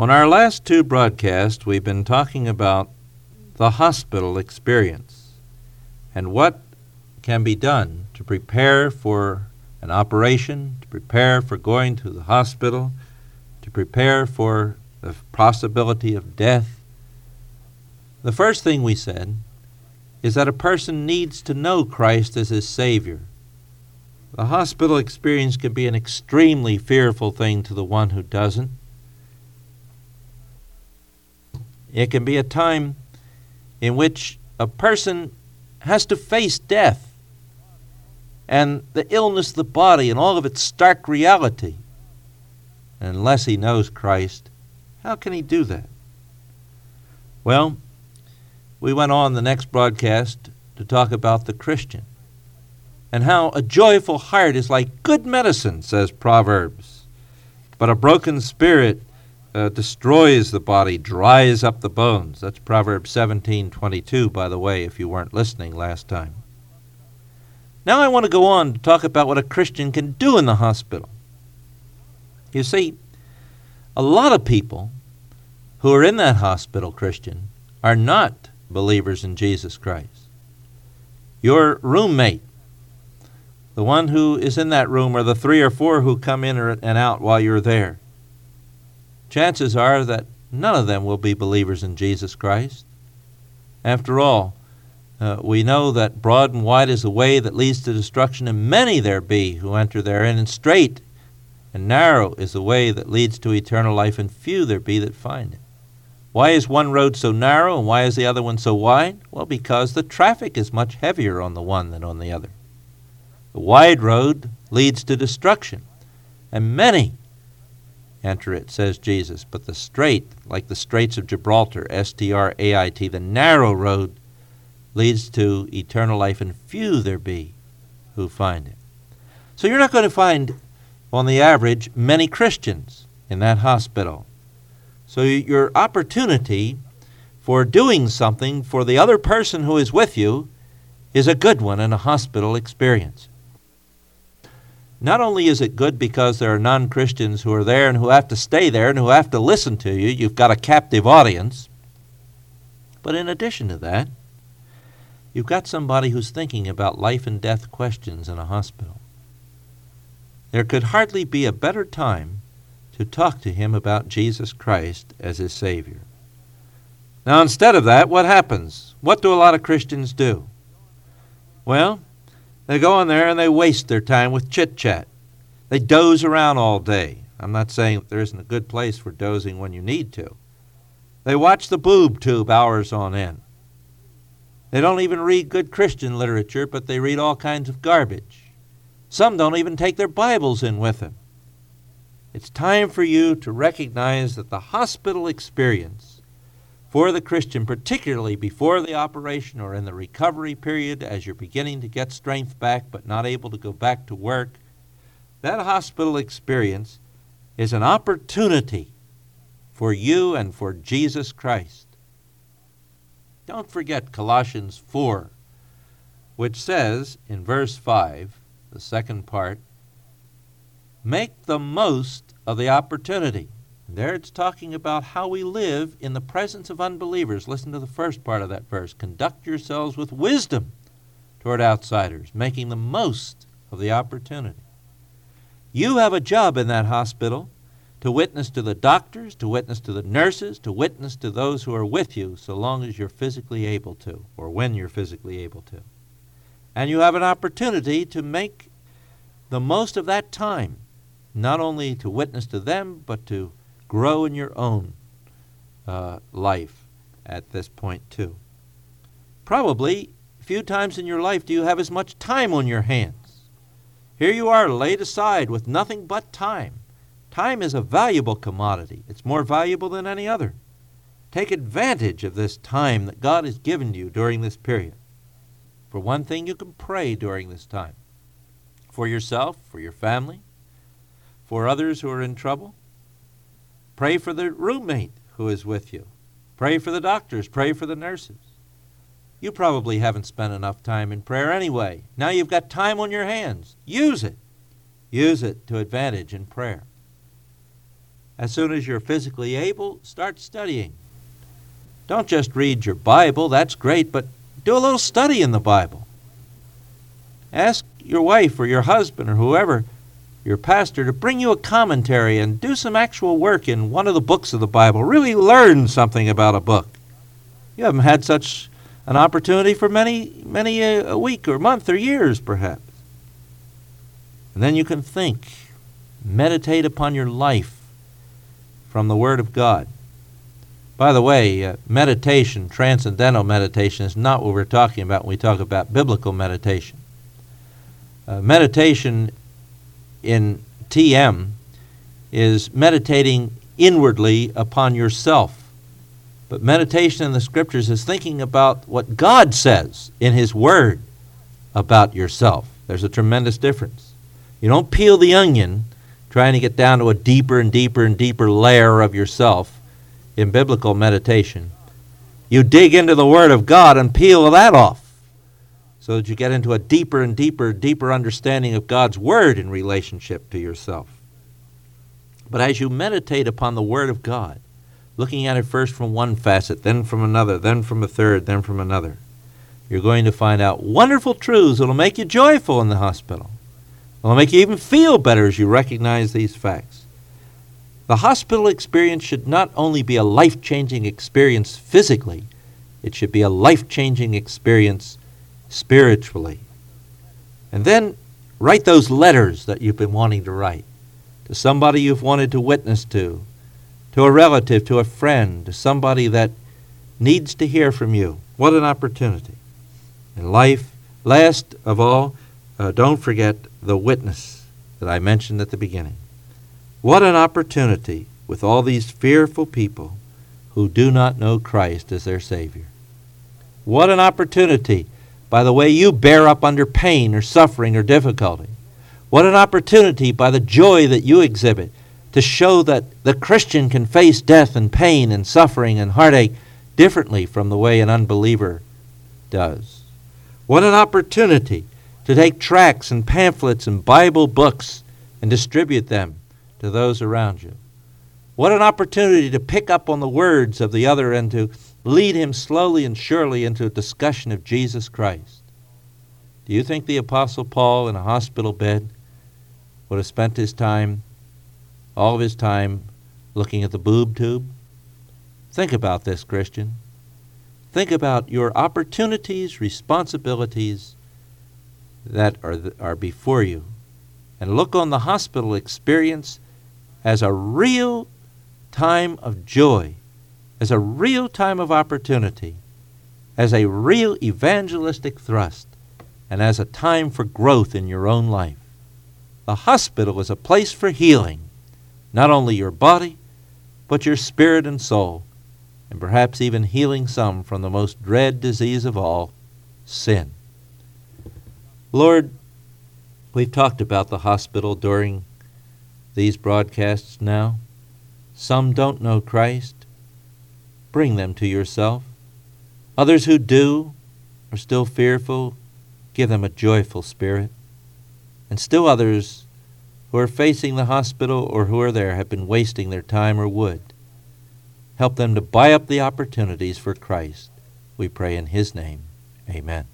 On our last two broadcasts, we've been talking about the hospital experience and what can be done to prepare for an operation, to prepare for going to the hospital, to prepare for the possibility of death. The first thing we said is that a person needs to know Christ as his Savior. The hospital experience can be an extremely fearful thing to the one who doesn't. It can be a time in which a person has to face death and the illness of the body and all of its stark reality. Unless he knows Christ, how can he do that? Well, we went on the next broadcast to talk about the Christian and how a joyful heart is like good medicine, says Proverbs. But a broken spirit uh, destroys the body, dries up the bones. That's Proverbs 17:22 by the way if you weren't listening last time. Now I want to go on to talk about what a Christian can do in the hospital. You see, a lot of people who are in that hospital Christian are not believers in Jesus Christ. Your roommate, the one who is in that room, or the three or four who come in and out while you're there, chances are that none of them will be believers in Jesus Christ. After all, uh, we know that broad and wide is the way that leads to destruction, and many there be who enter therein, and straight and narrow is the way that leads to eternal life, and few there be that find it. Why is one road so narrow, and why is the other one so wide? Well, because the traffic is much heavier on the one than on the other. The wide road leads to destruction, and many enter it, says Jesus. But the strait, like the Straits of Gibraltar, S T R A I T, the narrow road leads to eternal life, and few there be who find it. So you're not going to find, on the average, many Christians in that hospital. So your opportunity for doing something for the other person who is with you is a good one in a hospital experience. Not only is it good because there are non Christians who are there and who have to stay there and who have to listen to you, you've got a captive audience, but in addition to that, you've got somebody who's thinking about life and death questions in a hospital. There could hardly be a better time to talk to him about Jesus Christ as his Savior. Now, instead of that, what happens? What do a lot of Christians do? Well, they go in there and they waste their time with chit chat. They doze around all day. I'm not saying there isn't a good place for dozing when you need to. They watch the boob tube hours on end. They don't even read good Christian literature, but they read all kinds of garbage. Some don't even take their Bibles in with them. It's time for you to recognize that the hospital experience for the Christian, particularly before the operation or in the recovery period as you're beginning to get strength back but not able to go back to work, that hospital experience is an opportunity for you and for Jesus Christ. Don't forget Colossians 4, which says in verse 5, the second part, make the most of the opportunity. There it's talking about how we live in the presence of unbelievers. Listen to the first part of that verse. Conduct yourselves with wisdom toward outsiders, making the most of the opportunity. You have a job in that hospital to witness to the doctors, to witness to the nurses, to witness to those who are with you so long as you're physically able to, or when you're physically able to. And you have an opportunity to make the most of that time, not only to witness to them, but to grow in your own uh, life at this point, too. Probably few times in your life do you have as much time on your hands. Here you are laid aside with nothing but time. Time is a valuable commodity, it's more valuable than any other. Take advantage of this time that God has given you during this period. For one thing, you can pray during this time for yourself, for your family, for others who are in trouble. Pray for the roommate who is with you. Pray for the doctors. Pray for the nurses. You probably haven't spent enough time in prayer anyway. Now you've got time on your hands. Use it. Use it to advantage in prayer. As soon as you're physically able, start studying. Don't just read your Bible, that's great, but do a little study in the Bible. Ask your wife or your husband or whoever, your pastor, to bring you a commentary and do some actual work in one of the books of the Bible. Really learn something about a book. You haven't had such an opportunity for many, many a, a week or month or years, perhaps. And then you can think, meditate upon your life from the Word of God. By the way, uh, meditation, transcendental meditation, is not what we're talking about when we talk about biblical meditation. Uh, meditation in TM is meditating inwardly upon yourself. But meditation in the scriptures is thinking about what God says in His Word about yourself. There's a tremendous difference. You don't peel the onion trying to get down to a deeper and deeper and deeper layer of yourself in biblical meditation. You dig into the Word of God and peel that off so that you get into a deeper and deeper, deeper understanding of God's Word in relationship to yourself. But as you meditate upon the Word of God, looking at it first from one facet, then from another, then from a third, then from another, you're going to find out wonderful truths that will make you joyful in the hospital. It'll make you even feel better as you recognize these facts. The hospital experience should not only be a life changing experience physically, it should be a life changing experience spiritually. And then write those letters that you've been wanting to write to somebody you've wanted to witness to, to a relative, to a friend, to somebody that needs to hear from you. What an opportunity. In life, last of all, uh, don't forget the witness that I mentioned at the beginning. What an opportunity with all these fearful people who do not know Christ as their Savior. What an opportunity by the way you bear up under pain or suffering or difficulty. What an opportunity by the joy that you exhibit to show that the Christian can face death and pain and suffering and heartache differently from the way an unbeliever does. What an opportunity to take tracts and pamphlets and Bible books and distribute them to those around you. What an opportunity to pick up on the words of the other and to lead him slowly and surely into a discussion of Jesus Christ. Do you think the Apostle Paul in a hospital bed would have spent his time, all of his time, looking at the boob tube? Think about this, Christian. Think about your opportunities, responsibilities that are, are before you, and look on the hospital experience as a real time of joy as a real time of opportunity, as a real evangelistic thrust, and as a time for growth in your own life. The hospital is a place for healing, not only your body, but your spirit and soul, and perhaps even healing some from the most dread disease of all sin. Lord, we've talked about the hospital during these broadcasts now. Some don't know Christ bring them to yourself. Others who do are still fearful, give them a joyful spirit. And still others who are facing the hospital or who are there have been wasting their time or would. Help them to buy up the opportunities for Christ. We pray in His name. Amen.